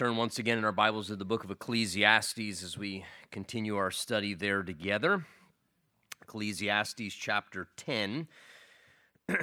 turn once again in our Bibles to the book of Ecclesiastes as we continue our study there together. Ecclesiastes chapter 10.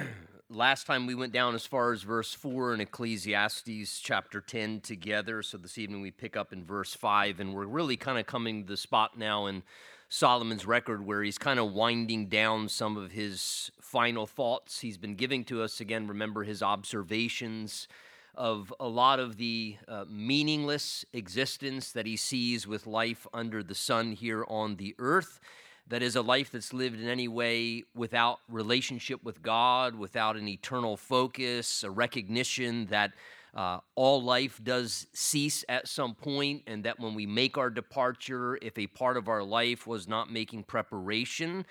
Last time we went down as far as verse 4 in Ecclesiastes chapter 10 together. So this evening we pick up in verse 5, and we're really kind of coming to the spot now in Solomon's record where he's kind of winding down some of his final thoughts he's been giving to us. Again, remember his observations of a lot of the uh, meaningless existence that he sees with life under the sun here on the earth. That is a life that's lived in any way without relationship with God, without an eternal focus, a recognition that uh, all life does cease at some point, and that when we make our departure, if a part of our life was not making preparation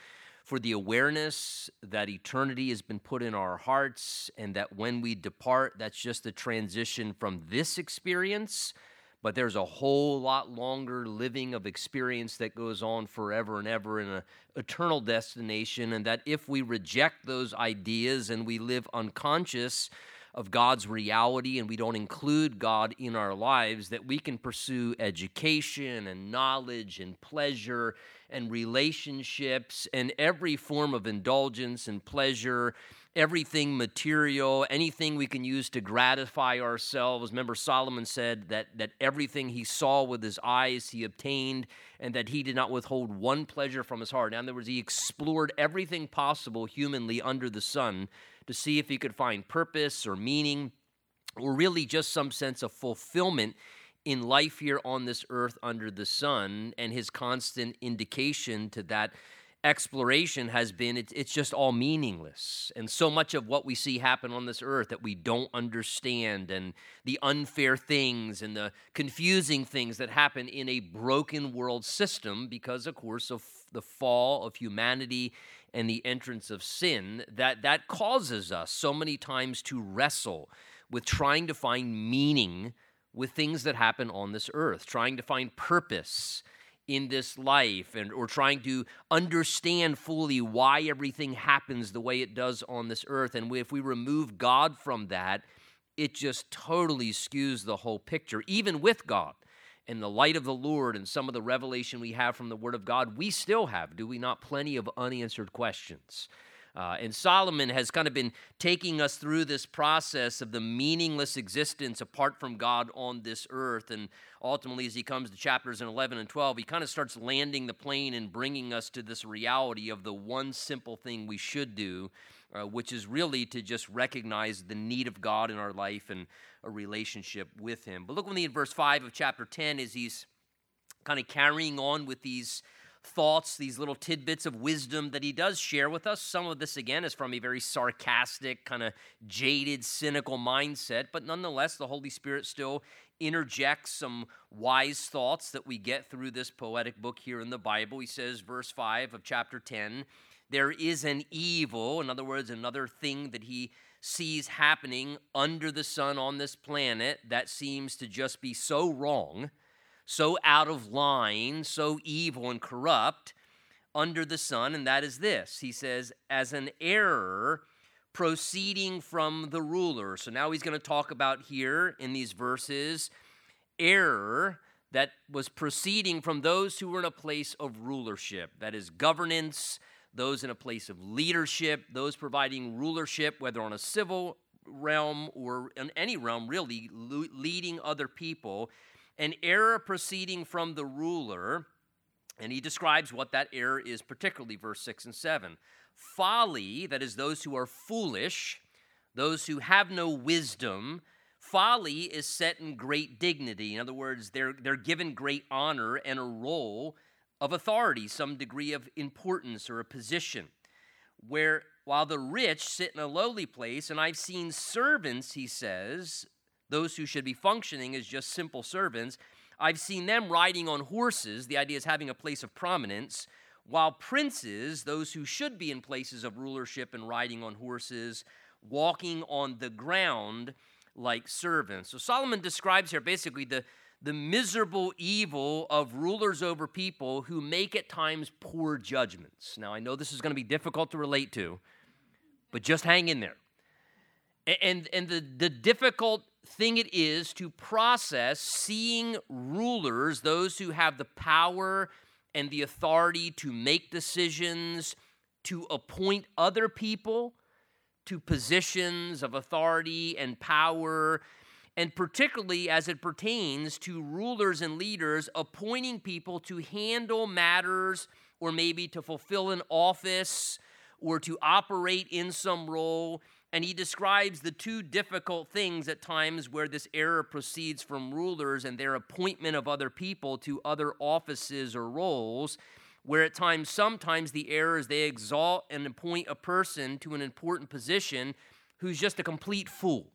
for the awareness that eternity has been put in our hearts and that when we depart, that's just a transition from this experience. But there's a whole lot longer living of experience that goes on forever and ever in an eternal destination. And that if we reject those ideas and we live unconscious of God's reality and we don't include God in our lives, that we can pursue education and knowledge and pleasure and relationships and every form of indulgence and pleasure, everything material, anything we can use to gratify ourselves. Remember, Solomon said that, that everything he saw with his eyes he obtained, and that he did not withhold one pleasure from his heart. In other words, he explored everything possible humanly under the sun to see if he could find purpose or meaning or really just some sense of fulfillment in life here on this earth under the sun, and his constant indication to that exploration has been it's, it's just all meaningless. And so much of what we see happen on this earth that we don't understand, and the unfair things and the confusing things that happen in a broken world system because, of course, of the fall of humanity and the entrance of sin, that, that causes us so many times to wrestle with trying to find meaning with things that happen on this earth, trying to find purpose in this life and or trying to understand fully why everything happens the way it does on this earth. And if we remove God from that it just totally skews the whole picture. Even with God in the light of the Lord and some of the revelation we have from the word of God we still have do we not plenty of unanswered questions uh, and Solomon has kind of been taking us through this process of the meaningless existence apart from God on this earth. And ultimately, as he comes to chapters in 11 and 12, he kind of starts landing the plane and bringing us to this reality of the one simple thing we should do, uh, which is really to just recognize the need of God in our life and a relationship with Him. But look with me in verse 5 of chapter 10 as he's kind of carrying on with these thoughts, these little tidbits of wisdom that he does share with us. Some of this, again, is from a very sarcastic, kind of jaded, cynical mindset, but nonetheless, the Holy Spirit still interjects some wise thoughts that we get through this poetic book here in the Bible. He says, verse 5 of chapter 10, there is an evil, in other words, another thing that he sees happening under the sun on this planet that seems to just be so wrong so out of line, so evil and corrupt under the sun, and that is this. He says, as an error proceeding from the ruler. So now he's going to talk about here in these verses error that was proceeding from those who were in a place of rulership, that is, governance, those in a place of leadership, those providing rulership, whether on a civil realm or in any realm, really, leading other people an error proceeding from the ruler, and he describes what that error is, particularly verse 6 and 7. Folly, that is, those who are foolish, those who have no wisdom, folly is set in great dignity. In other words, they're, they're given great honor and a role of authority, some degree of importance or a position. Where while the rich sit in a lowly place, and I've seen servants, he says, those who should be functioning as just simple servants. I've seen them riding on horses, the idea is having a place of prominence, while princes, those who should be in places of rulership and riding on horses, walking on the ground like servants. So Solomon describes here basically the, the miserable evil of rulers over people who make at times poor judgments. Now, I know this is going to be difficult to relate to, but just hang in there. And, and the, the difficult thing it is to process seeing rulers, those who have the power and the authority to make decisions, to appoint other people to positions of authority and power, and particularly as it pertains to rulers and leaders appointing people to handle matters or maybe to fulfill an office or to operate in some role. And he describes the two difficult things at times where this error proceeds from rulers and their appointment of other people to other offices or roles where at times, sometimes the error is they exalt and appoint a person to an important position who's just a complete fool.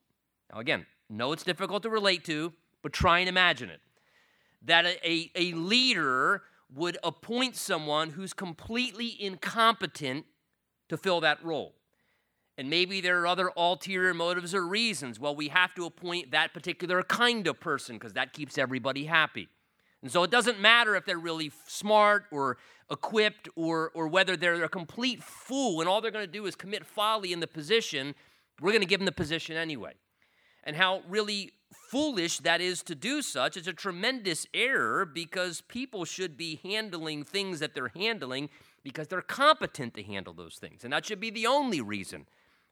Now, again, know it's difficult to relate to, but try and imagine it. That a, a leader would appoint someone who's completely incompetent to fill that role. And maybe there are other ulterior motives or reasons. Well, we have to appoint that particular kind of person because that keeps everybody happy. And so it doesn't matter if they're really smart or equipped or, or whether they're a complete fool and all they're going to do is commit folly in the position, we're going to give them the position anyway. And how really foolish that is to do such is a tremendous error because people should be handling things that they're handling because they're competent to handle those things. And that should be the only reason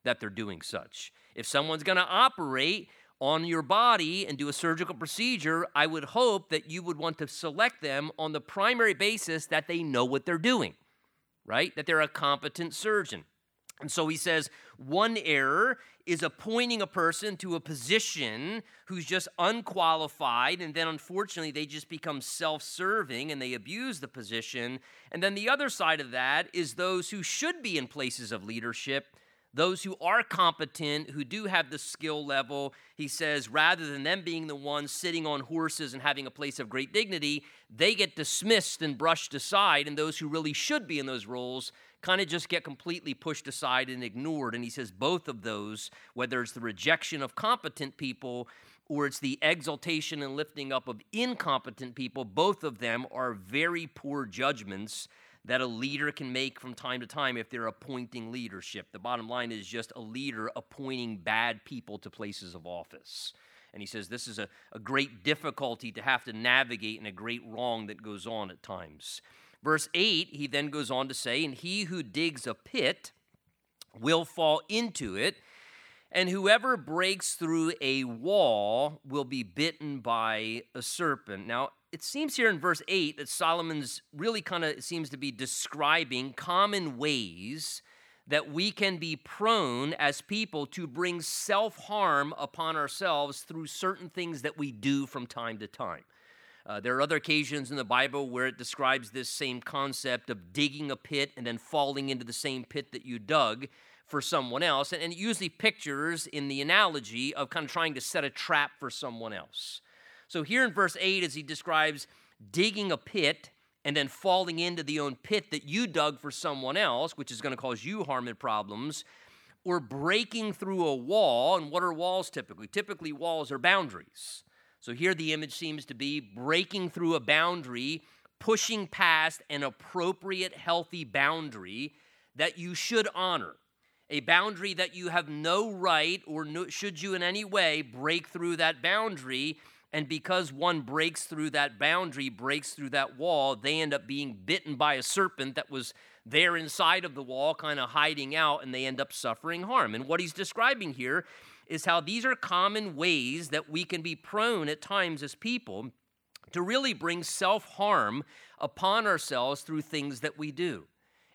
that they're doing such. If someone's going to operate on your body and do a surgical procedure, I would hope that you would want to select them on the primary basis that they know what they're doing, right? That they're a competent surgeon. And so he says one error is appointing a person to a position who's just unqualified, and then unfortunately they just become self serving and they abuse the position. And then the other side of that is those who should be in places of leadership those who are competent, who do have the skill level, he says, rather than them being the ones sitting on horses and having a place of great dignity, they get dismissed and brushed aside. And those who really should be in those roles kind of just get completely pushed aside and ignored. And he says, both of those, whether it's the rejection of competent people or it's the exaltation and lifting up of incompetent people, both of them are very poor judgments that a leader can make from time to time if they're appointing leadership. The bottom line is just a leader appointing bad people to places of office. And he says this is a, a great difficulty to have to navigate and a great wrong that goes on at times. Verse 8, he then goes on to say, And he who digs a pit will fall into it, and whoever breaks through a wall will be bitten by a serpent. Now, it seems here in verse 8 that Solomon's really kind of seems to be describing common ways that we can be prone as people to bring self harm upon ourselves through certain things that we do from time to time. Uh, there are other occasions in the Bible where it describes this same concept of digging a pit and then falling into the same pit that you dug for someone else. And, and it usually pictures in the analogy of kind of trying to set a trap for someone else. So here in verse 8, as he describes digging a pit and then falling into the own pit that you dug for someone else, which is going to cause you harm and problems, or breaking through a wall. And what are walls typically? Typically, walls are boundaries. So here the image seems to be breaking through a boundary, pushing past an appropriate, healthy boundary that you should honor. A boundary that you have no right, or no, should you in any way break through that boundary, and because one breaks through that boundary, breaks through that wall, they end up being bitten by a serpent that was there inside of the wall, kind of hiding out, and they end up suffering harm. And what he's describing here is how these are common ways that we can be prone at times as people to really bring self harm upon ourselves through things that we do.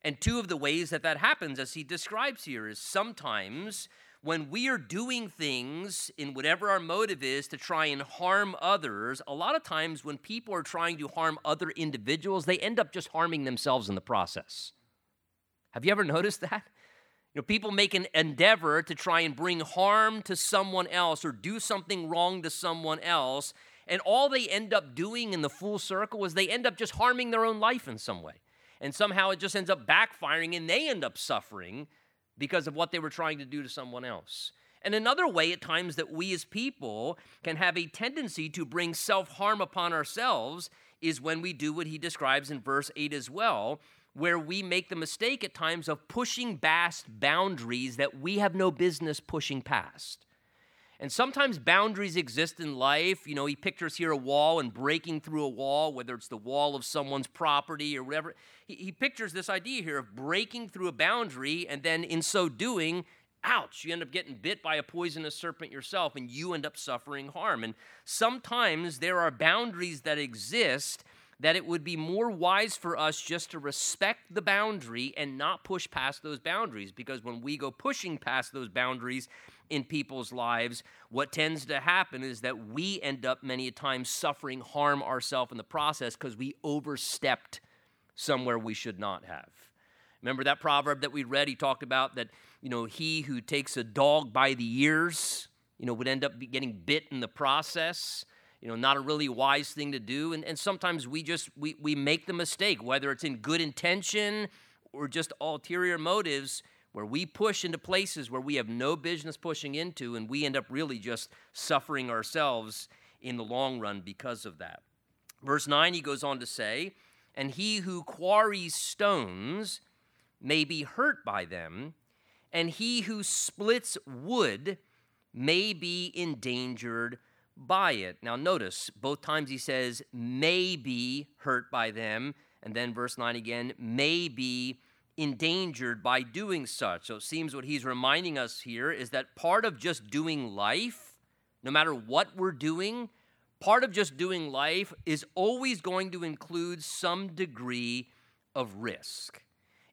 And two of the ways that that happens, as he describes here, is sometimes when we are doing things in whatever our motive is to try and harm others, a lot of times when people are trying to harm other individuals, they end up just harming themselves in the process. Have you ever noticed that? You know, people make an endeavor to try and bring harm to someone else or do something wrong to someone else, and all they end up doing in the full circle is they end up just harming their own life in some way. And somehow it just ends up backfiring and they end up suffering because of what they were trying to do to someone else. And another way, at times, that we as people can have a tendency to bring self harm upon ourselves is when we do what he describes in verse 8 as well, where we make the mistake at times of pushing past boundaries that we have no business pushing past. And sometimes boundaries exist in life. You know, he pictures here a wall and breaking through a wall, whether it's the wall of someone's property or whatever. He, he pictures this idea here of breaking through a boundary, and then in so doing, ouch, you end up getting bit by a poisonous serpent yourself, and you end up suffering harm. And sometimes there are boundaries that exist that it would be more wise for us just to respect the boundary and not push past those boundaries. Because when we go pushing past those boundaries in people's lives, what tends to happen is that we end up many a times suffering harm ourselves in the process because we overstepped somewhere we should not have. Remember that proverb that we read? He talked about that, you know, he who takes a dog by the ears, you know, would end up getting bit in the process you know not a really wise thing to do and, and sometimes we just we, we make the mistake whether it's in good intention or just ulterior motives where we push into places where we have no business pushing into and we end up really just suffering ourselves in the long run because of that verse 9 he goes on to say and he who quarries stones may be hurt by them and he who splits wood may be endangered by it. Now, notice both times he says, may be hurt by them. And then verse 9 again, may be endangered by doing such. So it seems what he's reminding us here is that part of just doing life, no matter what we're doing, part of just doing life is always going to include some degree of risk.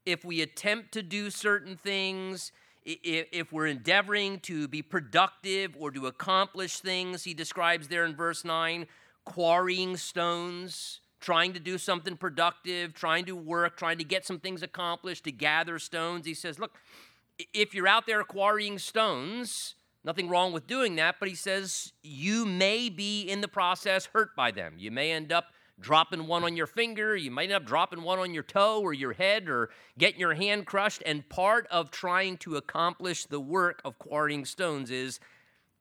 If we attempt to do certain things, if we're endeavoring to be productive or to accomplish things, he describes there in verse 9, quarrying stones, trying to do something productive, trying to work, trying to get some things accomplished, to gather stones. He says, Look, if you're out there quarrying stones, nothing wrong with doing that, but he says you may be in the process hurt by them. You may end up dropping one on your finger, you might end up dropping one on your toe or your head or getting your hand crushed. And part of trying to accomplish the work of quarrying stones is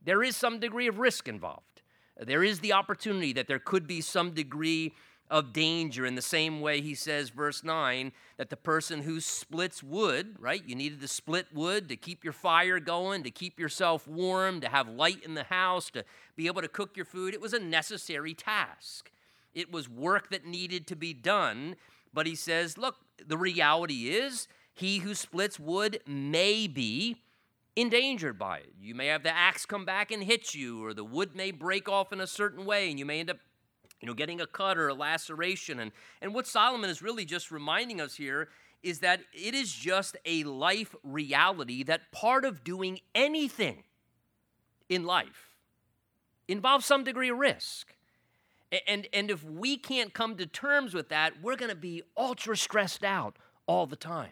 there is some degree of risk involved. There is the opportunity that there could be some degree of danger in the same way he says, verse 9, that the person who splits wood, right? You needed to split wood to keep your fire going, to keep yourself warm, to have light in the house, to be able to cook your food. It was a necessary task. It was work that needed to be done. But he says, look, the reality is he who splits wood may be endangered by it. You may have the axe come back and hit you, or the wood may break off in a certain way, and you may end up you know, getting a cut or a laceration. And, and what Solomon is really just reminding us here is that it is just a life reality that part of doing anything in life involves some degree of risk. And, and if we can't come to terms with that, we're going to be ultra stressed out all the time.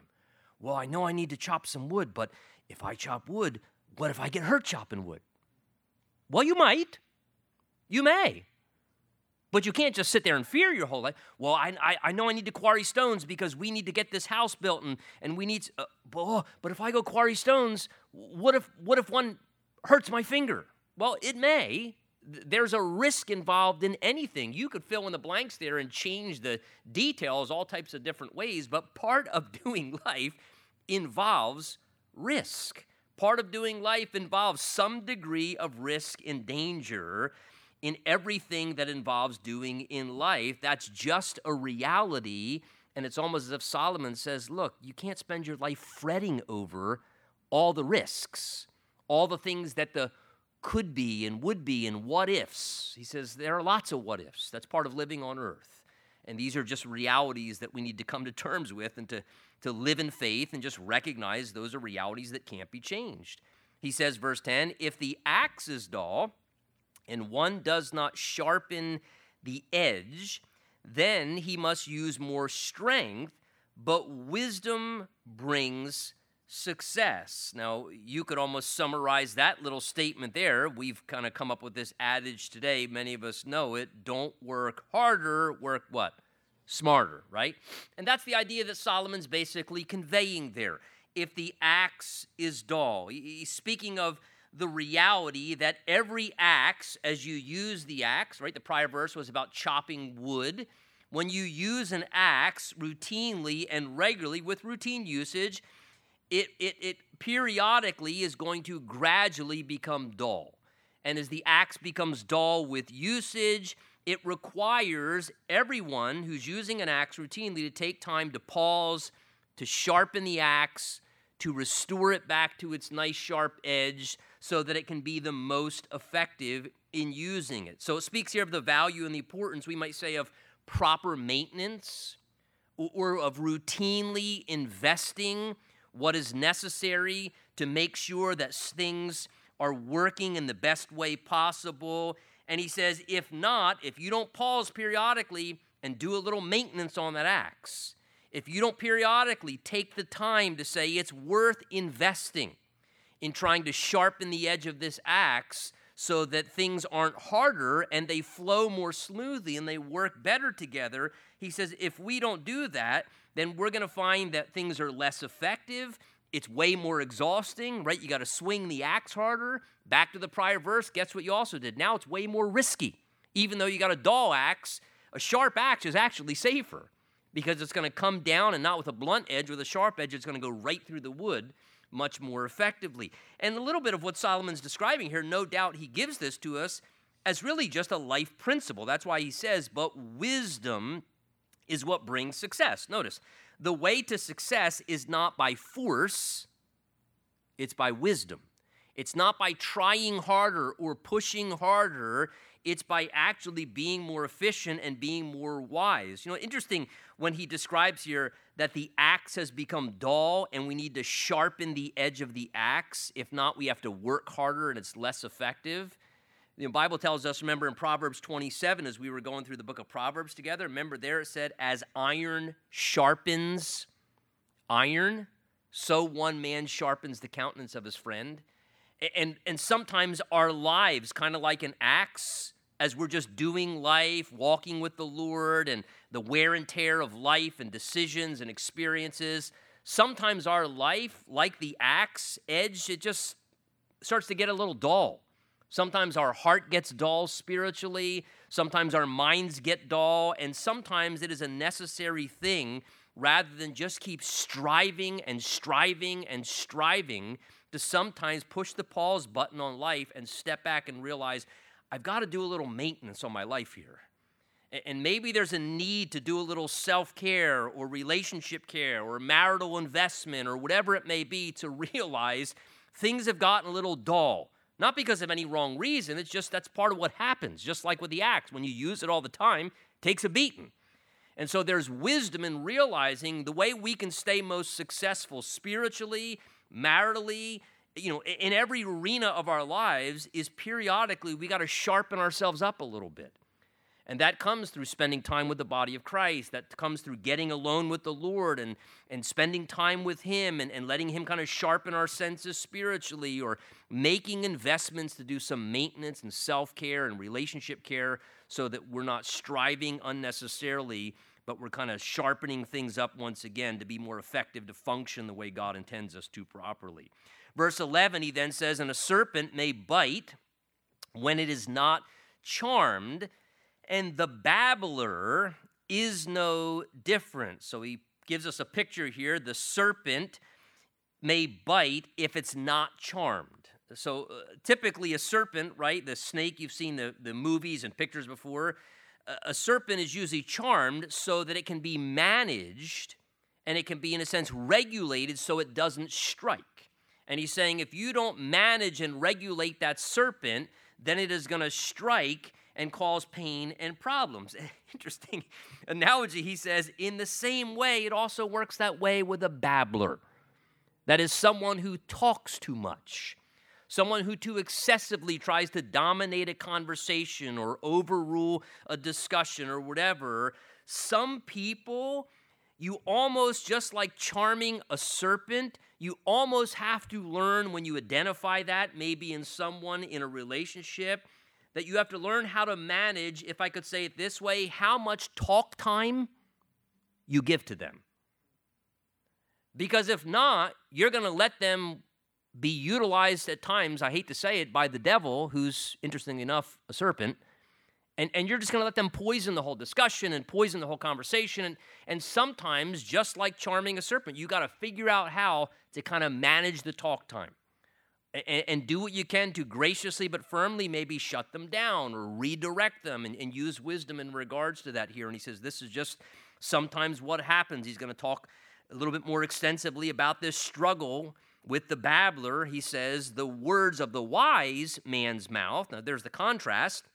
Well, I know I need to chop some wood, but if I chop wood, what if I get hurt chopping wood? Well, you might. You may. But you can't just sit there and fear your whole life. Well, I, I, I know I need to quarry stones because we need to get this house built and, and we need, uh, oh, but if I go quarry stones, what if, what if one hurts my finger? Well, it may, there's a risk involved in anything. You could fill in the blanks there and change the details all types of different ways, but part of doing life involves risk. Part of doing life involves some degree of risk and danger in everything that involves doing in life. That's just a reality. And it's almost as if Solomon says, Look, you can't spend your life fretting over all the risks, all the things that the could be and would be and what ifs. He says there are lots of what ifs. That's part of living on earth. And these are just realities that we need to come to terms with and to, to live in faith and just recognize those are realities that can't be changed. He says, verse 10 if the axe is dull and one does not sharpen the edge, then he must use more strength, but wisdom brings success. Now, you could almost summarize that little statement there. We've kind of come up with this adage today. Many of us know it. Don't work harder, work what? Smarter, right? And that's the idea that Solomon's basically conveying there. If the axe is dull, he's speaking of the reality that every axe, as you use the axe, right? The prior verse was about chopping wood. When you use an axe routinely and regularly with routine usage, it, it, it periodically is going to gradually become dull. And as the axe becomes dull with usage, it requires everyone who's using an axe routinely to take time to pause, to sharpen the axe, to restore it back to its nice sharp edge so that it can be the most effective in using it. So it speaks here of the value and the importance, we might say, of proper maintenance or of routinely investing what is necessary to make sure that things are working in the best way possible. And he says, if not, if you don't pause periodically and do a little maintenance on that axe, if you don't periodically take the time to say it's worth investing in trying to sharpen the edge of this axe so that things aren't harder and they flow more smoothly and they work better together, he says, if we don't do that, then we're going to find that things are less effective. It's way more exhausting, right? You got to swing the axe harder. Back to the prior verse, guess what you also did? Now it's way more risky. Even though you got a dull axe, a sharp axe is actually safer because it's going to come down and not with a blunt edge, with a sharp edge, it's going to go right through the wood much more effectively. And a little bit of what Solomon's describing here, no doubt he gives this to us as really just a life principle. That's why he says, but wisdom is what brings success. Notice, the way to success is not by force, it's by wisdom. It's not by trying harder or pushing harder. It's by actually being more efficient and being more wise. You know, interesting when he describes here that the axe has become dull and we need to sharpen the edge of the axe. If not, we have to work harder and it's less effective. The Bible tells us, remember in Proverbs 27, as we were going through the book of Proverbs together, remember there it said, as iron sharpens iron, so one man sharpens the countenance of his friend. And, and sometimes our lives, kind of like an axe, as we're just doing life, walking with the Lord, and the wear and tear of life and decisions and experiences, sometimes our life, like the axe edge, it just starts to get a little dull. Sometimes our heart gets dull spiritually. Sometimes our minds get dull. And sometimes it is a necessary thing rather than just keep striving and striving and striving to sometimes push the pause button on life and step back and realize I've got to do a little maintenance on my life here. And maybe there's a need to do a little self care or relationship care or marital investment or whatever it may be to realize things have gotten a little dull. Not because of any wrong reason, it's just that's part of what happens. Just like with the axe, when you use it all the time, it takes a beating. And so there's wisdom in realizing the way we can stay most successful spiritually, maritally, you know, in every arena of our lives is periodically we got to sharpen ourselves up a little bit. And that comes through spending time with the body of Christ. That comes through getting alone with the Lord and, and spending time with Him and, and letting Him kind of sharpen our senses spiritually or making investments to do some maintenance and self care and relationship care so that we're not striving unnecessarily, but we're kind of sharpening things up once again to be more effective to function the way God intends us to properly. Verse 11, he then says, And a serpent may bite when it is not charmed and the babbler is no different. So he gives us a picture here. The serpent may bite if it's not charmed. So uh, typically, a serpent, right? The snake, you've seen the, the movies and pictures before. a serpent is usually charmed so that it can be managed and it can be, in a sense, regulated so it doesn't strike. And he's saying if you don't manage and regulate that serpent, then it is going to strike and cause pain and problems. Interesting analogy. He says, in the same way, it also works that way with a babbler. That is someone who talks too much, someone who too excessively tries to dominate a conversation or overrule a discussion or whatever. Some people, you almost just like charming a serpent, you almost have to learn when you identify that, maybe in someone in a relationship that you have to learn how to manage, if I could say it this way, how much talk time you give to them. Because if not, you're going to let them be utilized at times, I hate to say it, by the devil, who's, interestingly enough, a serpent. And, and you're just going to let them poison the whole discussion and poison the whole conversation. And, and sometimes, just like charming a serpent, you got to figure out how to kind of manage the talk time. and, and, do what you can to graciously but firmly maybe shut them down or redirect them and, and use wisdom in regards to that here. And he says this is just sometimes what happens. He's going to talk a little bit more extensively about this struggle with the babbler. He says the words of the wise man's mouth, now there's the contrast,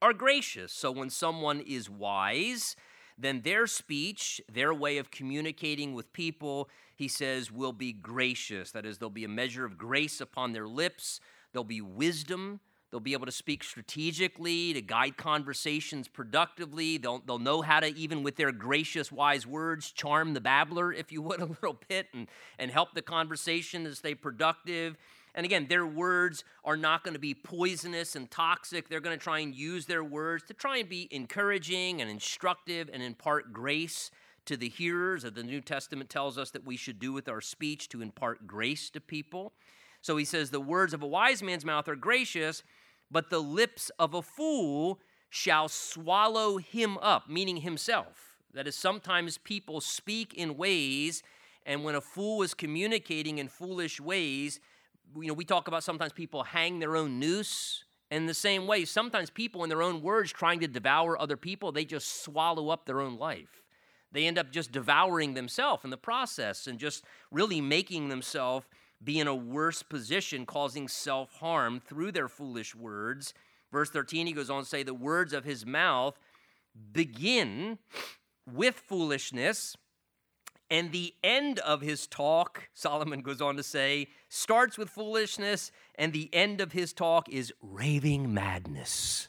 are gracious. So when someone is wise, then their speech, their way of communicating with people, he says, will be gracious. That is, there'll be a measure of grace upon their lips, there'll be wisdom. They'll be able to speak strategically, to guide conversations productively. They'll, they'll know how to, even with their gracious, wise words, charm the babbler, if you would, a little bit, and, and help the conversation to stay productive. And again, their words are not going to be poisonous and toxic. They're going to try and use their words to try and be encouraging and instructive and impart grace to the hearers. The New Testament tells us that we should do with our speech to impart grace to people. So he says, The words of a wise man's mouth are gracious, but the lips of a fool shall swallow him up, meaning himself. That is, sometimes people speak in ways, and when a fool is communicating in foolish ways, you know, we talk about sometimes people hang their own noose. In the same way, sometimes people, in their own words, trying to devour other people, they just swallow up their own life. They end up just devouring themselves in the process and just really making themselves be in a worse position, causing self harm through their foolish words. Verse 13, he goes on to say, The words of his mouth begin with foolishness and the end of his talk, Solomon goes on to say, starts with foolishness, and the end of his talk is raving madness,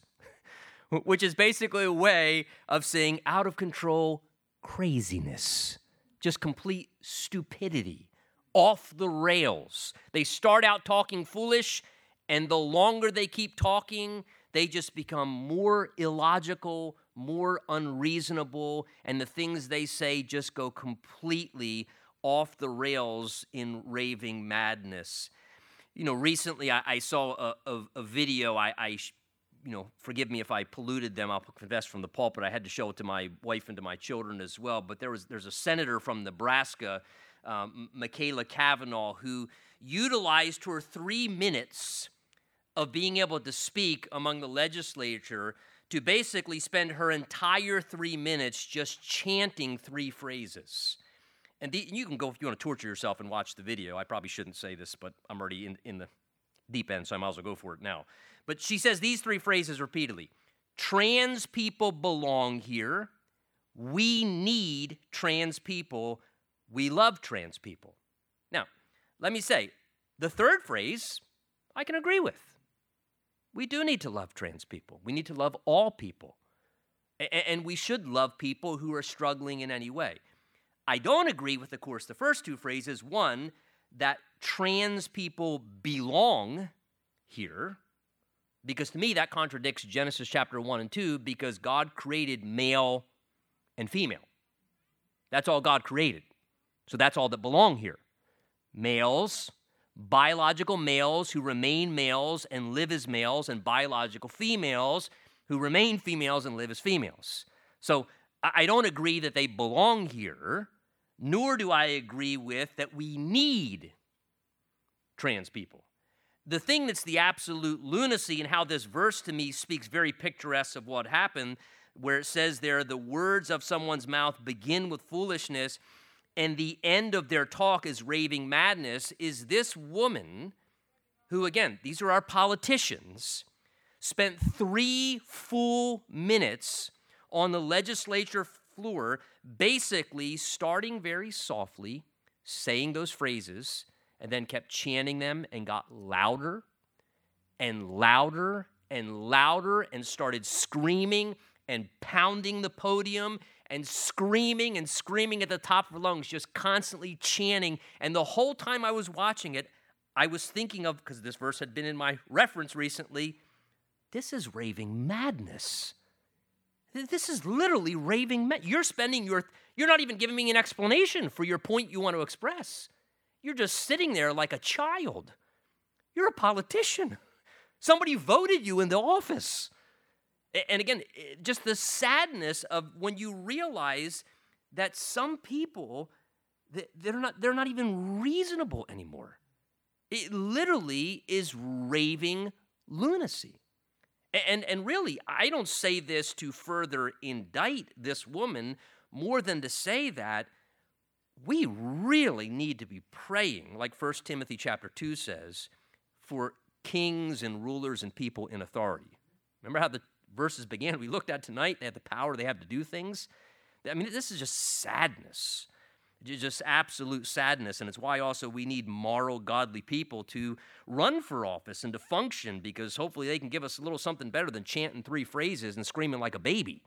which is basically a way of saying out of control craziness, just complete stupidity, off the rails. They start out talking foolish, and the longer they keep talking, they just become more illogical, more unreasonable, and the things they say just go completely off the rails in raving madness. You know, recently I, I saw a, a, a video. I, I, you know, forgive me if I polluted them. I'll confess from the pulpit. I had to show it to my wife and to my children as well. But there was there's a senator from Nebraska, um, Machaela Cavanaugh, who utilized her three minutes of being able to speak among the legislature to basically spend her entire three minutes just chanting three phrases. And the, you can go if you want to torture yourself and watch the video. I probably shouldn't say this, but I'm already in, in the deep end, so I might as well go for it now. But she says these three phrases repeatedly Trans people belong here. We need trans people. We love trans people. Now, let me say, the third phrase I can agree with. We do need to love trans people. We need to love all people. And we should love people who are struggling in any way. I don't agree with, of course, the first two phrases. One, that trans people belong here, because to me that contradicts Genesis chapter 1 and 2, because God created male and female. That's all God created. So that's all that belong here. Males biological males who remain males and live as males, and biological females who remain females and live as females. So I don't agree that they belong here, nor do I agree with that we need trans people. The thing that's the absolute lunacy, and how this verse to me speaks very picturesque of what happened, where it says there, the words of someone's mouth begin with foolishness and the end of their talk is raving madness, is this woman who, again, these are our politicians, spent three full minutes on the legislature floor, basically starting very softly, saying those phrases, and then kept chanting them and got louder and louder and louder and started screaming and pounding the podium and screaming and screaming at the top of her lungs, just constantly chanting. And the whole time I was watching it, I was thinking of, because this verse had been in my reference recently, this is raving madness. This is literally raving. You're spending your, you're not even giving me an explanation for your point you want to express. You're just sitting there like a child. You're a politician. Somebody voted you in the office. And again, eh, just the sadness of when you realize that some people they're not they're not even reasonable anymore. It literally is raving lunacy. And, and really, I don't say this to further indict this woman more than to say that we really need to be praying, like 1 Timothy chapter 2 says, for kings and rulers and people in authority. Remember how the verses began? We looked at tonight, they have the power, they have to do things. I mean, this is just sadness, just absolute sadness. And it's why also we need moral, godly people to run for office and to function because hopefully they can give us a little something better than chanting three phrases and screaming like a baby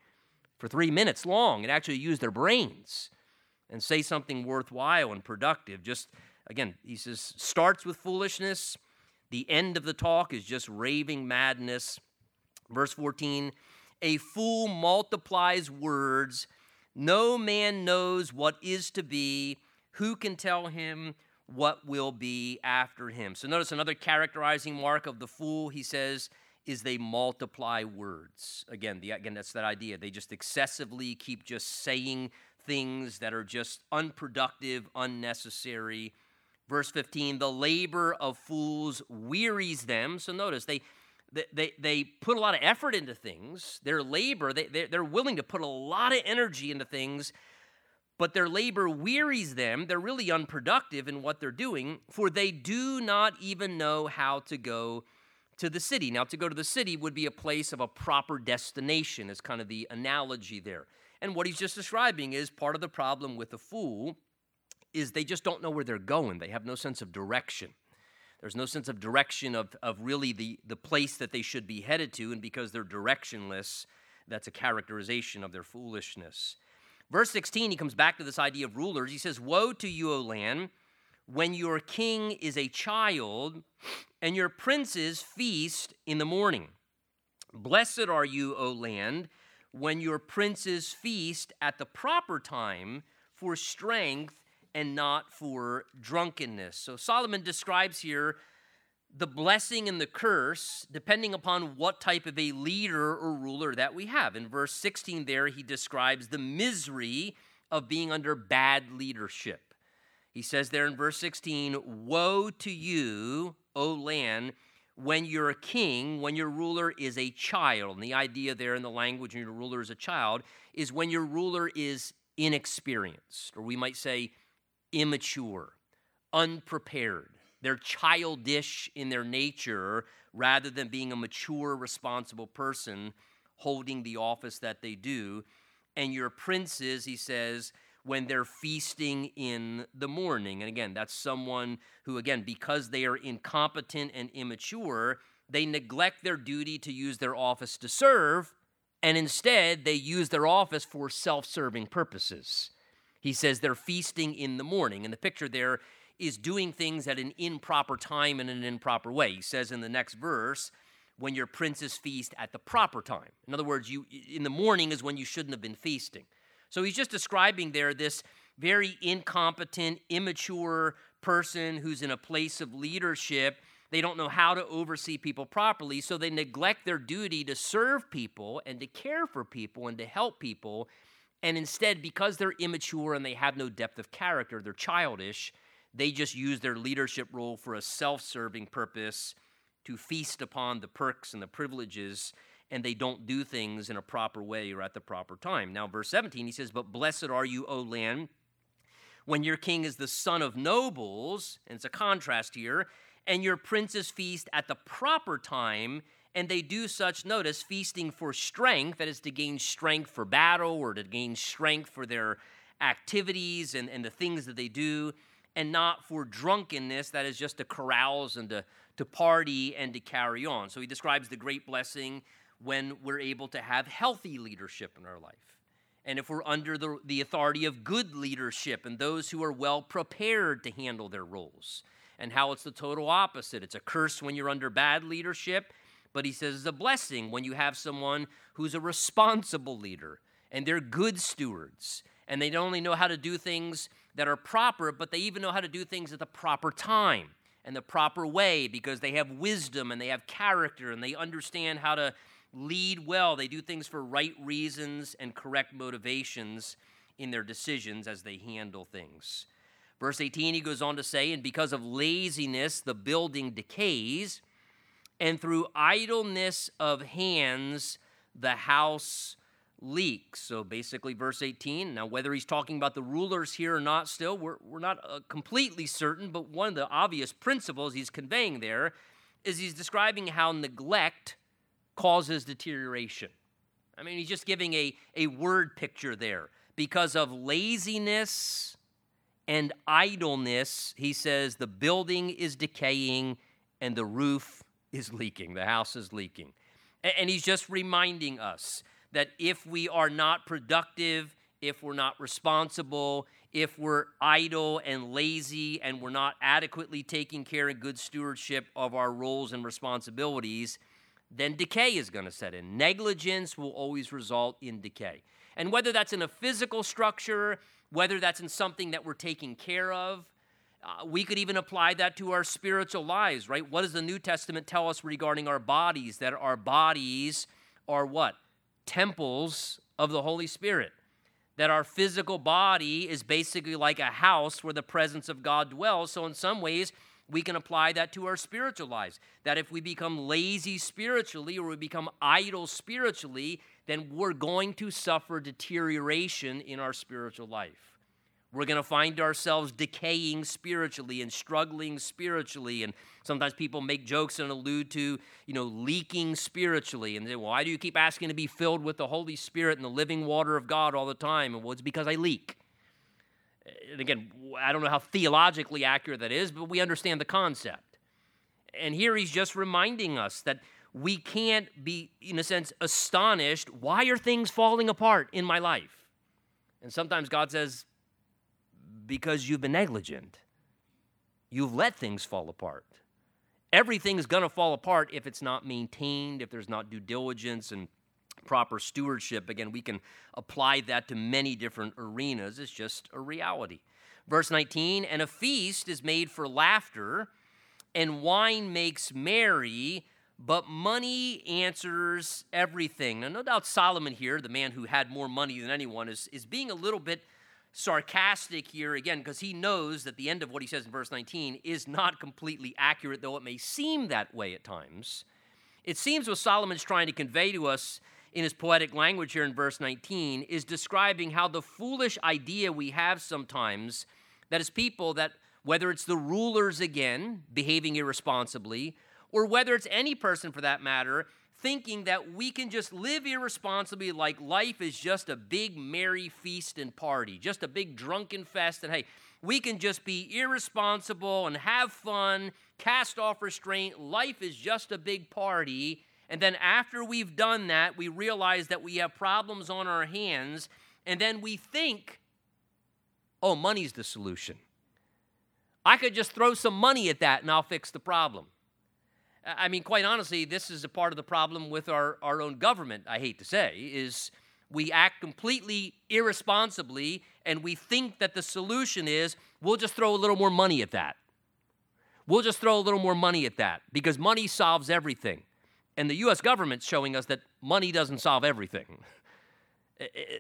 for three minutes long and actually use their brains and say something worthwhile and productive. Just, again, he says, starts with foolishness. The end of the talk is just raving madness. Verse 14, a fool multiplies words. No man knows what is to be. Who can tell him what will be after him? So notice another characterizing mark of the fool, he says, is they multiply words. Again, the, again, that's that idea. They just excessively keep just saying things that are just unproductive, unnecessary. Verse 15, the labor of fools wearies them. So notice, they, they, they put a lot of effort into things. Their labor, they, they're willing to put a lot of energy into things, but their labor wearies them. They're really unproductive in what they're doing, for they do not even know how to go to the city. Now, to go to the city would be a place of a proper destination, is kind of the analogy there. And what he's just describing is part of the problem with a fool is they just don't know where they're going. They have no sense of direction. There's no sense of direction of, of really the, the place that they should be headed to, and because they're directionless, that's a characterization of their foolishness. Verse 16, he comes back to this idea of rulers. He says, Woe to you, O land, when your king is a child and your princes feast in the morning. Blessed are you, O land, when your princes feast at the proper time for strength and not for drunkenness. So Solomon describes here the blessing and the curse depending upon what type of a leader or ruler that we have. In verse 16, there, he describes the misery of being under bad leadership. He says there in verse 16, Woe to you, O land, when you're a king, when your ruler is a child. And the idea there in the language when your ruler is a child is when your ruler is inexperienced, or we might say immature, unprepared. They're childish in their nature rather than being a mature, responsible person holding the office that they do. And your princes, he says, when they're feasting in the morning. And again, that's someone who, again, because they are incompetent and immature, they neglect their duty to use their office to serve, and instead they use their office for self serving purposes. He says they're feasting in the morning. And the picture there is doing things at an improper time in an improper way. He says in the next verse, when your princes feast at the proper time. In other words, you in the morning is when you shouldn't have been feasting. So he's just describing there this very incompetent, immature person who's in a place of leadership. They don't know how to oversee people properly, so they neglect their duty to serve people and to care for people and to help people. And instead, because they're immature and they have no depth of character, they're childish, they just use their leadership role for a self serving purpose to feast upon the perks and the privileges and they don't do things in a proper way or at the proper time. Now, verse 17, he says, But blessed are you, O land, when your king is the son of nobles, and it's a contrast here, and your princes feast at the proper time, and they do such, notice, feasting for strength, that is to gain strength for battle or to gain strength for their activities and, and the things that they do, and not for drunkenness, that is just to carouse and to, to party and to carry on. So he describes the great blessing when we're able to have healthy leadership in our life. And if we're under the, the authority of good leadership and those who are well prepared to handle their roles. And how it's the total opposite. It's a curse when you're under bad leadership, but he says it's a blessing when you have someone who's a responsible leader and they're good stewards. And they not only know how to do things that are proper, but they even know how to do things at the proper time and the proper way because they have wisdom and they have character and they understand how to lead well. They do things for right reasons and correct motivations in their decisions as they handle things. Verse 18, he goes on to say, And because of laziness, the building decays, and through idleness of hands, the house leaks. So basically, verse 18. Now, whether he's talking about the rulers here or not, still, we're, we're not uh, completely certain, but one of the obvious principles he's conveying there is he's describing how neglect causes deterioration. I mean, he's just giving a, a word picture there. Because of laziness and idleness, he says the building is decaying and the roof is leaking, the house is leaking. And he's just reminding us that if we are not productive, if we're not responsible, if we're idle and lazy and we're not adequately taking care and good stewardship of our roles and responsibilities, then decay is going to set in. Negligence will always result in decay. And whether that's in a physical structure, whether that's in something that we're taking care of, uh, we could even apply that to our spiritual lives, right? What does the New Testament tell us regarding our bodies? That our bodies are what? Temples of the Holy Spirit. That our physical body is basically like a house where the presence of God dwells. So, in some ways, we can apply that to our spiritual lives. That if we become lazy spiritually or we become idle spiritually, then we're going to suffer deterioration in our spiritual life. We're going to find ourselves decaying spiritually and struggling spiritually. And sometimes people make jokes and allude to, you know, leaking spiritually. And they say, why do you keep asking to be filled with the Holy Spirit and the living water of God all the time? And well, it's because I leak. And again, I don't know how theologically accurate that is, but we understand the concept. And here he's just reminding us that we can't be, in a sense, astonished. Why are things falling apart in my life? And sometimes God says, because you've been negligent. You've let things fall apart. Everything's going to fall apart if it's not maintained, if there's not due diligence and proper stewardship. Again, we can apply that to many different arenas. It's just a reality. Verse 19, and a feast is made for laughter, and wine makes merry, but money answers everything. Now, no doubt Solomon here, the man who had more money than anyone, is, is being a little bit sarcastic here again because he knows that the end of what he says in verse 19 is not completely accurate, though it may seem that way at times. It seems what Solomon's trying to convey to us in his poetic language here in verse 19 is describing how the foolish idea we have sometimes that as people that whether it's the rulers again behaving irresponsibly or whether it's any person for that matter thinking that we can just live irresponsibly like life is just a big merry feast and party, just a big drunken fest, and hey, we can just be irresponsible and have fun, cast off restraint. Life is just a big party. And then after we've done that, we realize that we have problems on our hands, and then we think, oh, money's the solution. I could just throw some money at that and I'll fix the problem. I mean, quite honestly, this is a part of the problem with our, our own government, I hate to say, is we act completely irresponsibly and we think that the solution is we'll just throw a little more money at that. We'll just throw a little more money at that because money solves everything. And the US government's showing us that money doesn't solve everything. Eh, eh,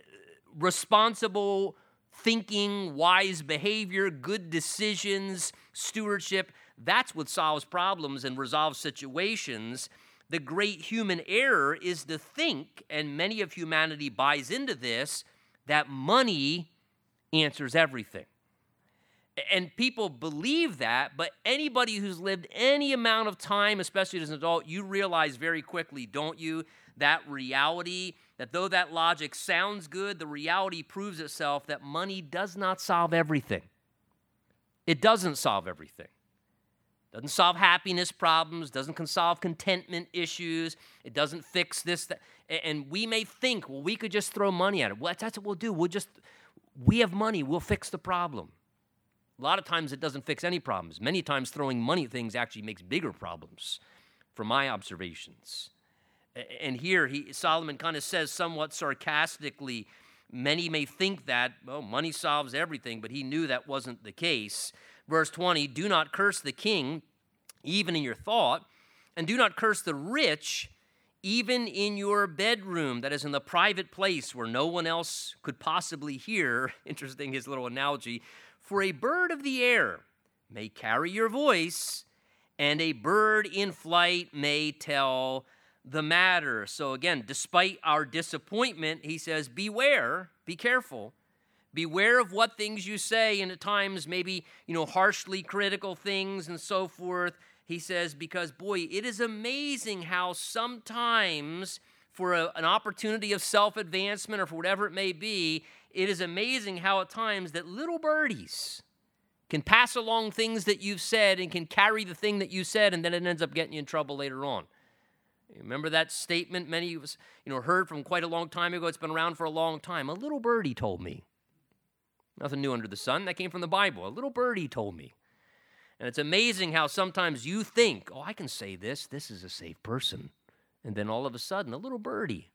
responsible thinking, wise behavior, good decisions, stewardship, that's what solves problems and resolves situations. The great human error is to think, and many of humanity buys into this, that money answers everything. And people believe that, but anybody who's lived any amount of time, especially as an adult, you realize very quickly, don't you, that reality, that though that logic sounds good, the reality proves itself that money does not solve everything. It doesn't solve everything. Doesn't solve happiness problems, doesn't solve contentment issues, it doesn't fix this. That, and we may think, well, we could just throw money at it. Well, that's what we'll do. We'll just, we have money, we'll fix the problem. A lot of times it doesn't fix any problems. Many times throwing money at things actually makes bigger problems, from my observations. And here he, Solomon kind of says somewhat sarcastically, many may think that, well, money solves everything, but he knew that wasn't the case. Verse 20 Do not curse the king, even in your thought, and do not curse the rich, even in your bedroom, that is in the private place where no one else could possibly hear. Interesting, his little analogy. For a bird of the air may carry your voice, and a bird in flight may tell the matter. So, again, despite our disappointment, he says, Beware, be careful. Beware of what things you say, and at times maybe, you know, harshly critical things and so forth. He says, because boy, it is amazing how sometimes for a, an opportunity of self advancement or for whatever it may be, it is amazing how at times that little birdies can pass along things that you've said and can carry the thing that you said, and then it ends up getting you in trouble later on. Remember that statement many of us you know, heard from quite a long time ago? It's been around for a long time. A little birdie told me. Nothing new under the sun. That came from the Bible. A little birdie told me. And it's amazing how sometimes you think, oh, I can say this. This is a safe person. And then all of a sudden, a little birdie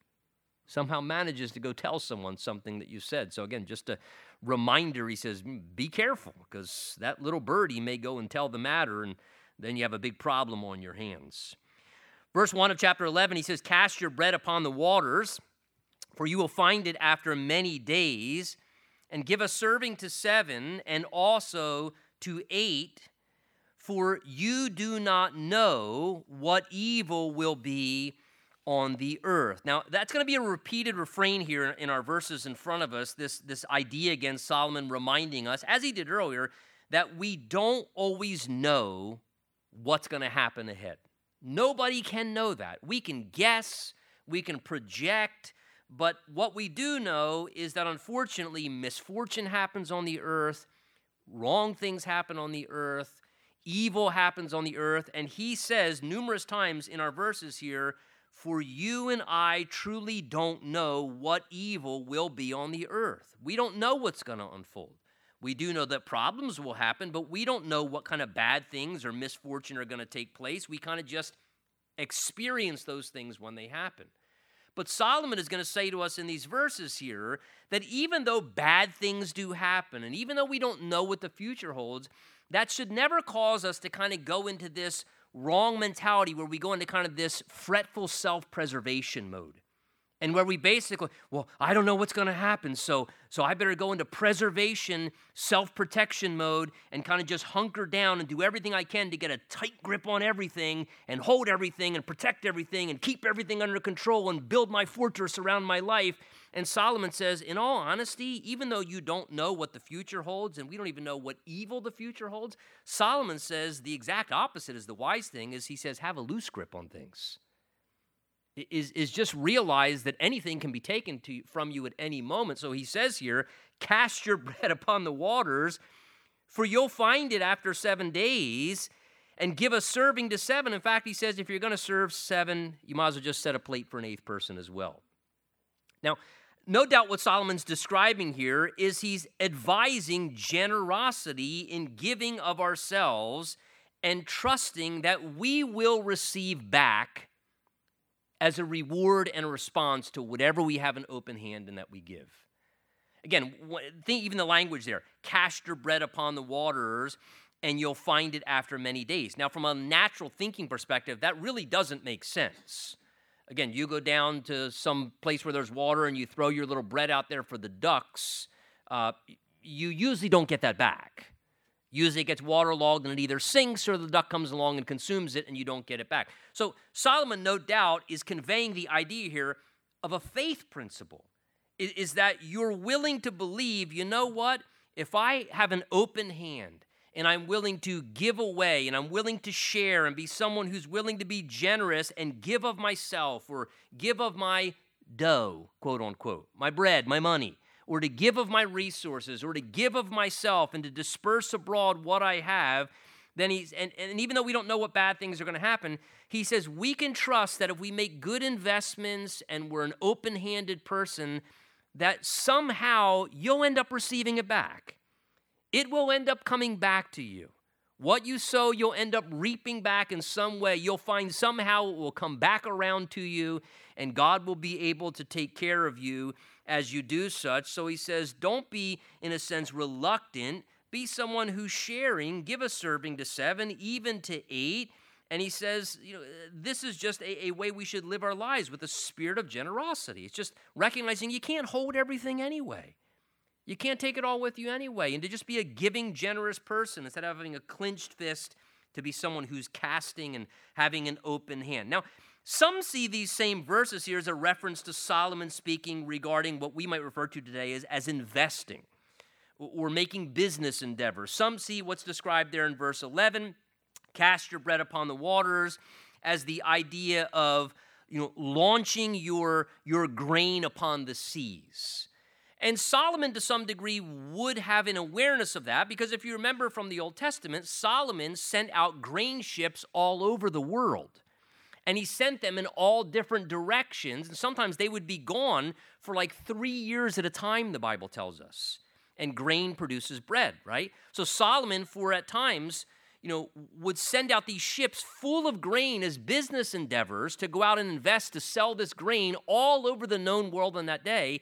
somehow manages to go tell someone something that you said. So, again, just a reminder, he says, mm, be careful because that little birdie may go and tell the matter, and then you have a big problem on your hands. Verse 1 of chapter 11, he says, Cast your bread upon the waters, for you will find it after many days, and give a serving to seven, and also to eight for you do not know what evil will be on the earth. Now, that's going to be a repeated refrain here in our verses in front of us. This, this idea again, Solomon reminding us, as he did earlier, that we don't always know what's going to happen ahead. Nobody can know that. We can guess, we can project, but what we do know is that unfortunately, misfortune happens on the earth, wrong things happen on the earth, evil happens on the earth. And he says numerous times in our verses here, For you and I truly don't know what evil will be on the earth. We don't know what's going to unfold. We do know that problems will happen, but we don't know what kind of bad things or misfortune are going to take place. We kind of just experience those things when they happen. But Solomon is going to say to us in these verses here that even though bad things do happen, and even though we don't know what the future holds, that should never cause us to kind of go into this wrong mentality where we go into kind of this fretful self preservation mode. And where we basically well i don't know what's going to happen so so i better go into preservation self-protection mode and kind of just hunker down and do everything i can to get a tight grip on everything and hold everything and protect everything and keep everything under control and build my fortress around my life and solomon says in all honesty even though you don't know what the future holds and we don't even know what evil the future holds solomon says the exact opposite is the wise thing is he says have a loose grip on things is, is just realize that anything can be taken to, from you at any moment. So he says here, cast your bread upon the waters, for you'll find it after seven days, and give a serving to seven. In fact, he says if you're going to serve seven, you might as well just set a plate for an eighth person as well. Now, no doubt what Solomon's describing here is he's advising generosity in giving of ourselves and trusting that we will receive back as a reward and a response to whatever we have an open hand and that we give. Again, think even the language there cast your bread upon the waters and you'll find it after many days. Now, from a natural thinking perspective, that really doesn't make sense. Again, you go down to some place where there's water and you throw your little bread out there for the ducks, uh, you usually don't get that back. Usually it gets waterlogged and it either sinks or the duck comes along and consumes it and you don't get it back. So Solomon, no doubt, is conveying the idea here of a faith principle is, is that you're willing to believe, you know what? If I have an open hand and I'm willing to give away and I'm willing to share and be someone who's willing to be generous and give of myself or give of my dough, quote unquote, my bread, my money or to give of my resources or to give of myself and to disperse abroad what I have, then he's, and, and even though we don't know what bad things are going to happen, he says we can trust that if we make good investments and we're an open handed person, that somehow you'll end up receiving it back. It will end up coming back to you. What you sow, you'll end up reaping back in some way. You'll find somehow it will come back around to you, and God will be able to take care of you as you do such. So he says, don't be, in a sense, reluctant. Be someone who's sharing. Give a serving to seven, even to eight. And he says, you know, this is just a, a, way we should live our lives with a spirit of generosity. It's just recognizing you can't hold everything anyway. You can't take it all with you anyway. And to just be a giving, generous person instead of having a clenched fist, to be someone who's casting and having an open hand. Now, some see these same verses here as a reference to Solomon speaking regarding what we might refer to today as, as investing or making business endeavors. Some see what's described there in verse 11 cast your bread upon the waters as the idea of you know launching your your grain upon the seas and Solomon, to some degree, would have an awareness of that because if you remember from the Old Testament, Solomon sent out grain ships all over the world. And he sent them in all different directions. And sometimes they would be gone for like three years at a time, the Bible tells us. And grain produces bread, right? So Solomon, for at times, you know, would send out these ships full of grain as business endeavors to go out and invest to sell this grain all over the known world on that day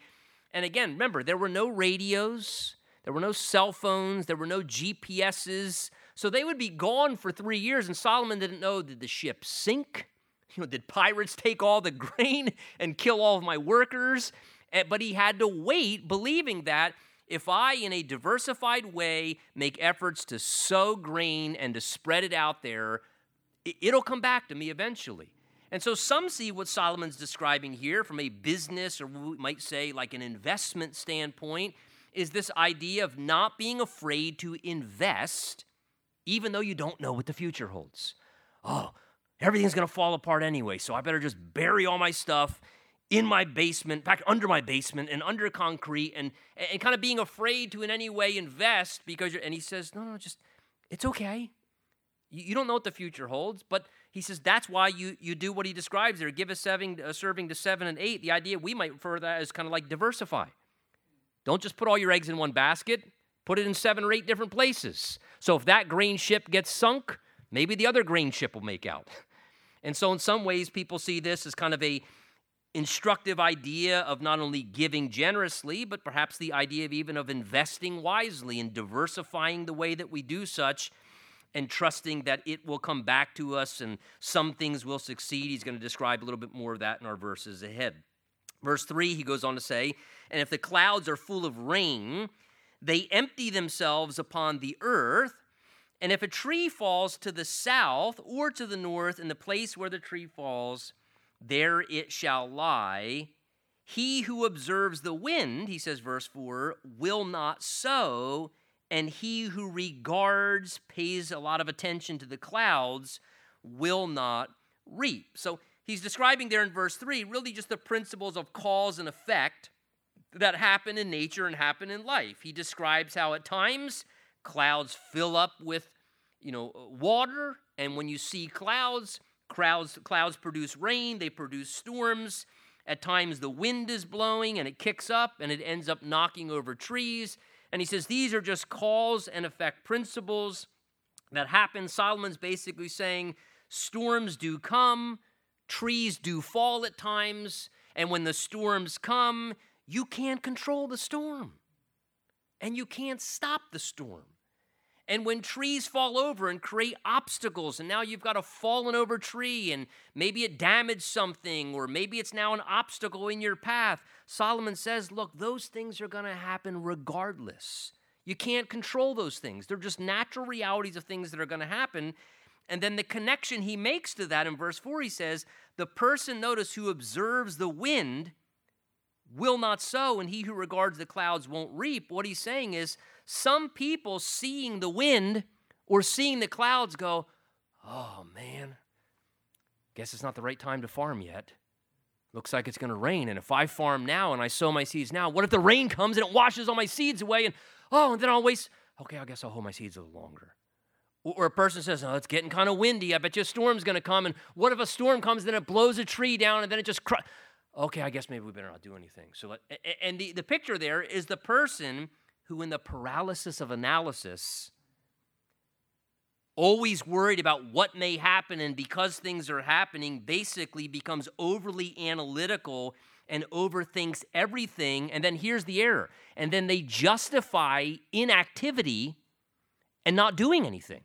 and again, remember, there were no radios, there were no cell phones, there were no GPSs. So they would be gone for three years, and Solomon didn't know did the ship sink? You know, did pirates take all the grain and kill all of my workers? Eh, but he had to wait, believing that if I, in a diversified way, make efforts to sow grain and to spread it out there, it'll come back to me eventually. And so some see what Solomon's describing here from a business or we might say like an investment standpoint is this idea of not being afraid to invest even though you don't know what the future holds. Oh, everything's going to fall apart anyway, so I better just bury all my stuff in my basement, back under my basement and under concrete and, and kind of being afraid to in any way invest because you're, and he says, no, no, just, it's okay. You, you don't know what the future holds, but he says that's why you, you do what he describes there give a serving, a serving to seven and eight. The idea we might refer to that as kind of like diversify. Don't just put all your eggs in one basket, put it in seven or eight different places. So if that grain ship gets sunk, maybe the other grain ship will make out. And so in some ways people see this as kind of a instructive idea of not only giving generously, but perhaps the idea of even of investing wisely and diversifying the way that we do such and trusting that it will come back to us and some things will succeed. He's going to describe a little bit more of that in our verses ahead. Verse 3, he goes on to say, And if the clouds are full of rain, they empty themselves upon the earth. And if a tree falls to the south or to the north, in the place where the tree falls, there it shall lie. He who observes the wind, he says, verse 4, will not sow and he who regards, pays a lot of attention to the clouds, will not reap. So he's describing there in verse 3 really just the principles of cause and effect that happen in nature and happen in life. He describes how at times clouds fill up with you know water and when you see clouds clouds clouds produce rain they produce storms at times the wind is blowing and it kicks up and it ends up knocking over trees and he says these are just cause and effect principles that happen. Solomon's basically saying storms do come, trees do fall at times, and when the storms come, you can't control the storm. And you can't stop the storm. And when trees fall over and create obstacles, and now you've got a fallen over tree, and maybe it damaged something, or maybe it's now an obstacle in your path, Solomon says, look, those things are going to happen regardless. You can't control those things. They're just natural realities of things that are going to happen. And then the connection he makes to that in verse 4, he says, The person, notice, who observes the wind will not sow, and he who regards the clouds won't reap. What he's saying is, some people seeing the wind or seeing the clouds go, oh man, guess it's not the right time to farm yet. Looks like it's going to rain. And if I farm now and I sow my seeds now, what if the rain comes and it washes all my seeds away? And oh, and then I'll waste. Okay, I guess I'll hold my seeds a little longer. Or a person says, oh, it's getting kind of windy. I bet you a storm's going to come. And what if a storm comes, then it blows a tree down and then it just. Cr- okay, I guess maybe we better not do anything. So, and the, the picture there is the person who, in the paralysis of analysis, always worried about what may happen, and because things are happening, basically becomes overly analytical and overthinks everything. And then here's the error. And then they justify inactivity and not doing anything.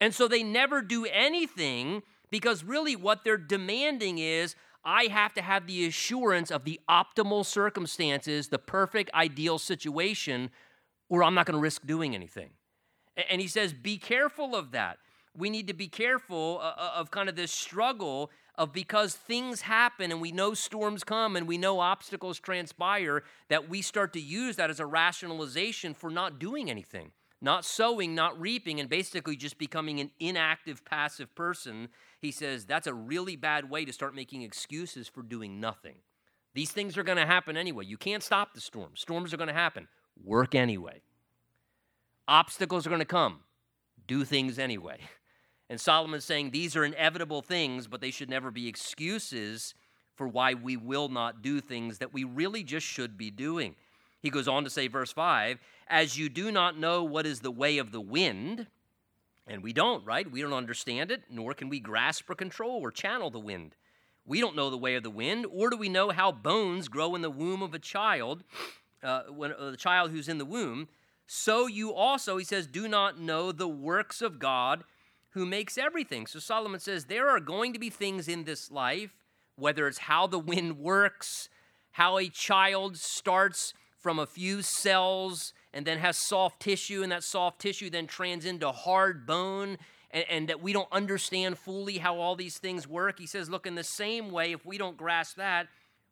And so they never do anything because really what they're demanding is I have to have the assurance of the optimal circumstances, the perfect ideal situation, or I'm not going to risk doing anything. And he says, be careful of that. We need to be careful uh, uh, of kind of this struggle of because things happen and we know storms come and we know obstacles transpire, that we start to use that as a rationalization for not doing anything, not sowing, not reaping, and basically just becoming an inactive, passive person. He says that's a really bad way to start making excuses for doing nothing. These things are going to happen anyway. You can't stop the storm. Storms are going to happen. Work anyway. Obstacles are going to come. Do things anyway. And Solomon's saying these are inevitable things, but they should never be excuses for why we will not do things that we really just should be doing. He goes on to say, verse 5 As you do not know what is the way of the wind, and we don't, right? We don't understand it, nor can we grasp or control or channel the wind. We don't know the way of the wind, or do we know how bones grow in the womb of a child, uh, when uh, the child who's in the womb? So you also, he says, do not know the works of God who makes everything. So Solomon says there are going to be things in this life, whether it's how the wind works, how a child starts from a few cells and then has soft tissue, and that soft tissue then trans into hard bone, and, and, that we don't understand fully how all these things work. He says, look, in the same way, if we don't grasp that,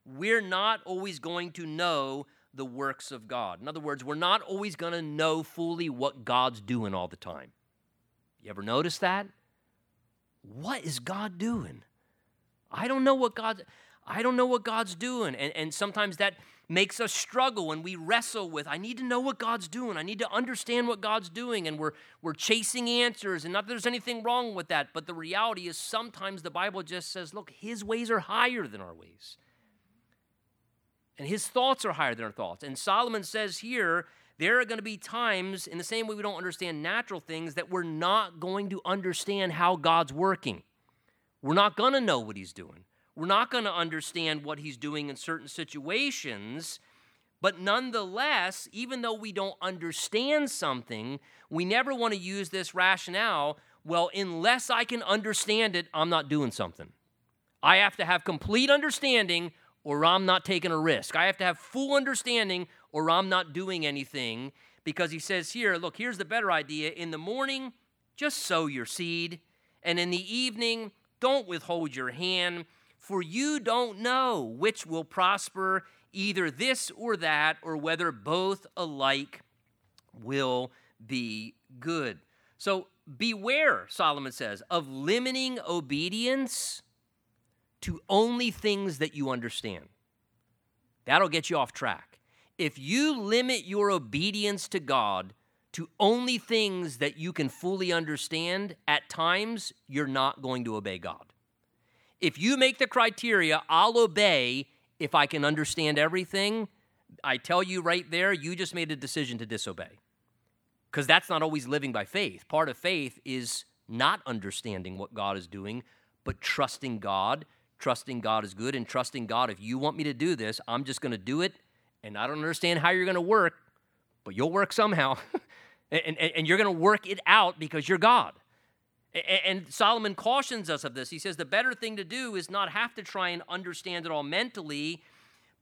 we're not always going to know the works of God. In other words, we're not always going to know fully what God's doing all the time. You ever notice that? What is God doing? I don't know what God I don't know what God's doing. And, and sometimes that makes us struggle and we wrestle with, I need to know what God's doing. I need to understand what God's doing. And we're, we're chasing answers. And not that there's anything wrong with that. But the reality is sometimes the Bible just says, look, his ways are higher than our ways. And his thoughts are higher than our thoughts. And Solomon says here there are going to be times, in the same way we don't understand natural things, that we're not going to understand how God's working. We're not going to know what He's doing. We're not going to understand what He's doing in certain situations. But nonetheless, even though we don't understand something, we never want to use this rationale well, unless I can understand it, I'm not doing something. I have to have complete understanding or I'm not taking a risk. I have to have full understanding or I'm not doing anything because he says here, look, here's the better idea. In the morning, just sow your seed, and in the evening, don't withhold your hand, for you don't know which will prosper, either this or that, or whether both alike will be good. So beware, Solomon says, of limiting obedience to only things that you understand. That'll get you off track if you limit your obedience to God to only things that you can fully understand, at times you're not going to obey God. If you make the criteria, I'll obey if I can understand everything, I tell you right there, you just made a decision to disobey. Because that's not always living by faith. Part of faith is not understanding what God is doing, but trusting God, trusting God is good, and trusting God, if you want me to do this, I'm just going to do it and I don't understand how you're going to work, but you'll work somehow. and, and, and, you're going to work it out because you're God. And, Solomon cautions us of this. He says the better thing to do is not have to try and understand it all mentally,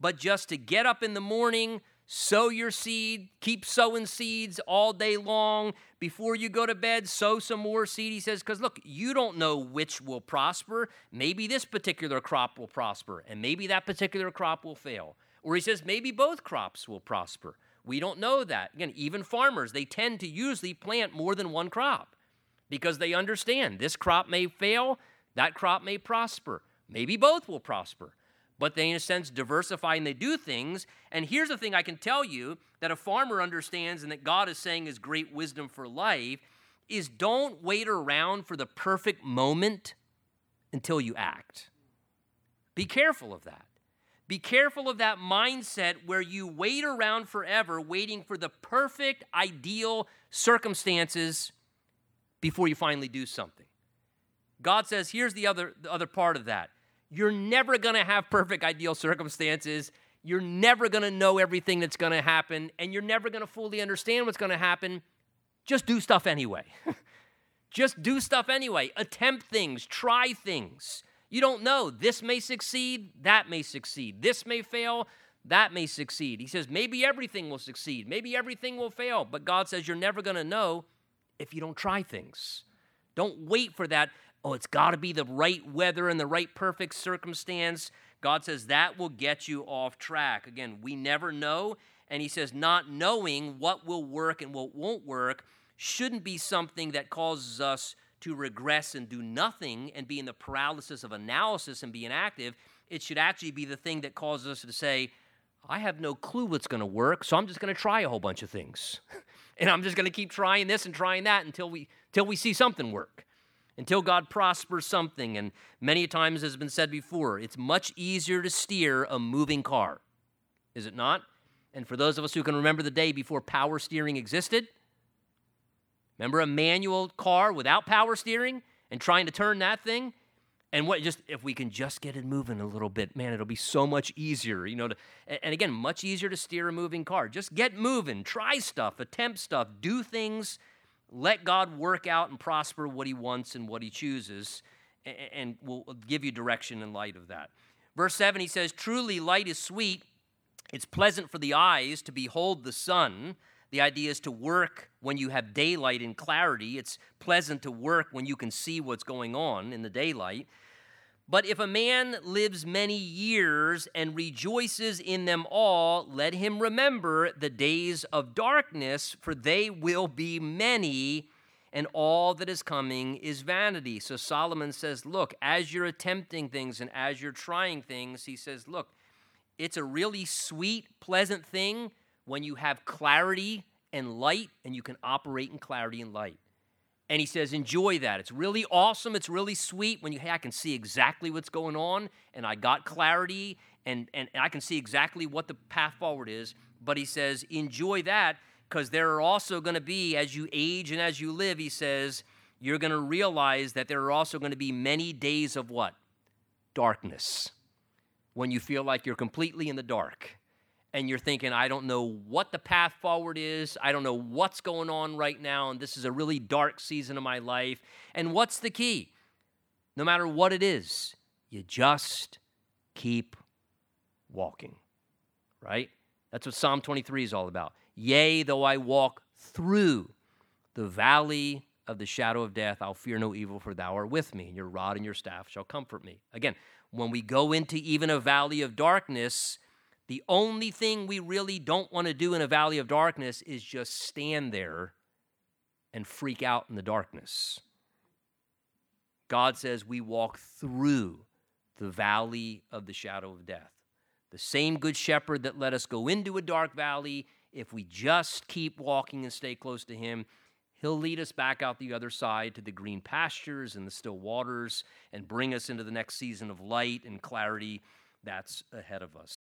but just to get up in the morning, sow your seed, keep sowing seeds all day long. Before you go to bed, sow some more seed. He says, because look, you don't know which will prosper. Maybe this particular crop will prosper, and maybe that particular crop will fail. Or he says maybe both crops will prosper. We don't know that. Again, even farmers, they tend to usually plant more than one crop because they understand this crop may fail, that crop may prosper. Maybe both will prosper. But they, in a sense, diversify and they do things. And here's the thing I can tell you that a farmer understands and that God is saying is great wisdom for life is don't wait around for the perfect moment until you act. Be careful of that. Be careful of that mindset where you wait around forever waiting for the perfect, ideal circumstances before you finally do something. God says, here's the other, the other part of that. You're never going to have perfect, ideal circumstances. You're never going to know everything that's going to happen, and you're never going to fully understand what's going to happen. Just do stuff anyway. Just do stuff anyway. Attempt things, try things. You don't know. This may succeed, that may succeed. This may fail, that may succeed. He says maybe everything will succeed, maybe everything will fail, but God says you're never going to know if you don't try things. Don't wait for that. Oh, it's got to be the right weather and the right perfect circumstance. God says that will get you off track. Again, we never know. And He says, not knowing what will work and what won't work shouldn't be something that causes us to regress and do nothing and be in the paralysis of analysis and be inactive. It should actually be the thing that causes us to say, I have no clue what's going to work, so I'm just going to try a whole bunch of things. and I'm just going to keep trying this and trying that until we, until we see something work, until God prospers something. And many times, as has been said before, it's much easier to steer a moving car, is it not? And for those of us who can remember the day before power steering existed, remember a manual car without power steering and trying to turn that thing? And what just if we can just get it moving a little bit man it'll be so much easier you know to, and again much easier to steer a moving car. Just get moving try stuff attempt stuff do things let god work out and prosper what he wants and what he chooses and we'll give you direction in light of that. Verse 7 he says truly light is sweet. It's pleasant for the eyes to behold the sun the idea is to work when you have daylight and clarity. It's pleasant to work when you can see what's going on in the daylight. But if a man lives many years and rejoices in them all, let him remember the days of darkness, for they will be many, and all that is coming is vanity. So Solomon says, Look, as you're attempting things and as you're trying things, he says, Look, it's a really sweet, pleasant thing when you have clarity and light and you can operate in clarity and light. And he says, enjoy that. It's really awesome. It's really sweet when you, hey, I can see exactly what's going on and I got clarity and, and, and I can see exactly what the path forward is. But he says, enjoy that because there are also going to be, as you age and as you live, he says, you're going to realize that there are also going to be many days of what? Darkness. When you feel like you're completely in the dark and you're thinking, I don't know what the path forward is. I don't know what's going on right now. And this is a really dark season of my life. And what's the key? No matter what it is, you just keep walking, right? That's what Psalm 23 is all about. Yea, though I walk through the valley of the shadow of death, I'll fear no evil, for thou art with me, and your rod and your staff shall comfort me. Again, when we go into even a valley of darkness, the only thing we really don't want to do in a valley of darkness is just stand there and freak out in the darkness. God says we walk through the valley of the shadow of death. The same good shepherd that let us go into a dark valley, if we just keep walking and stay close to him, he'll lead us back out the other side to the green pastures and the still waters and bring us into the next season of light and clarity that's ahead of us.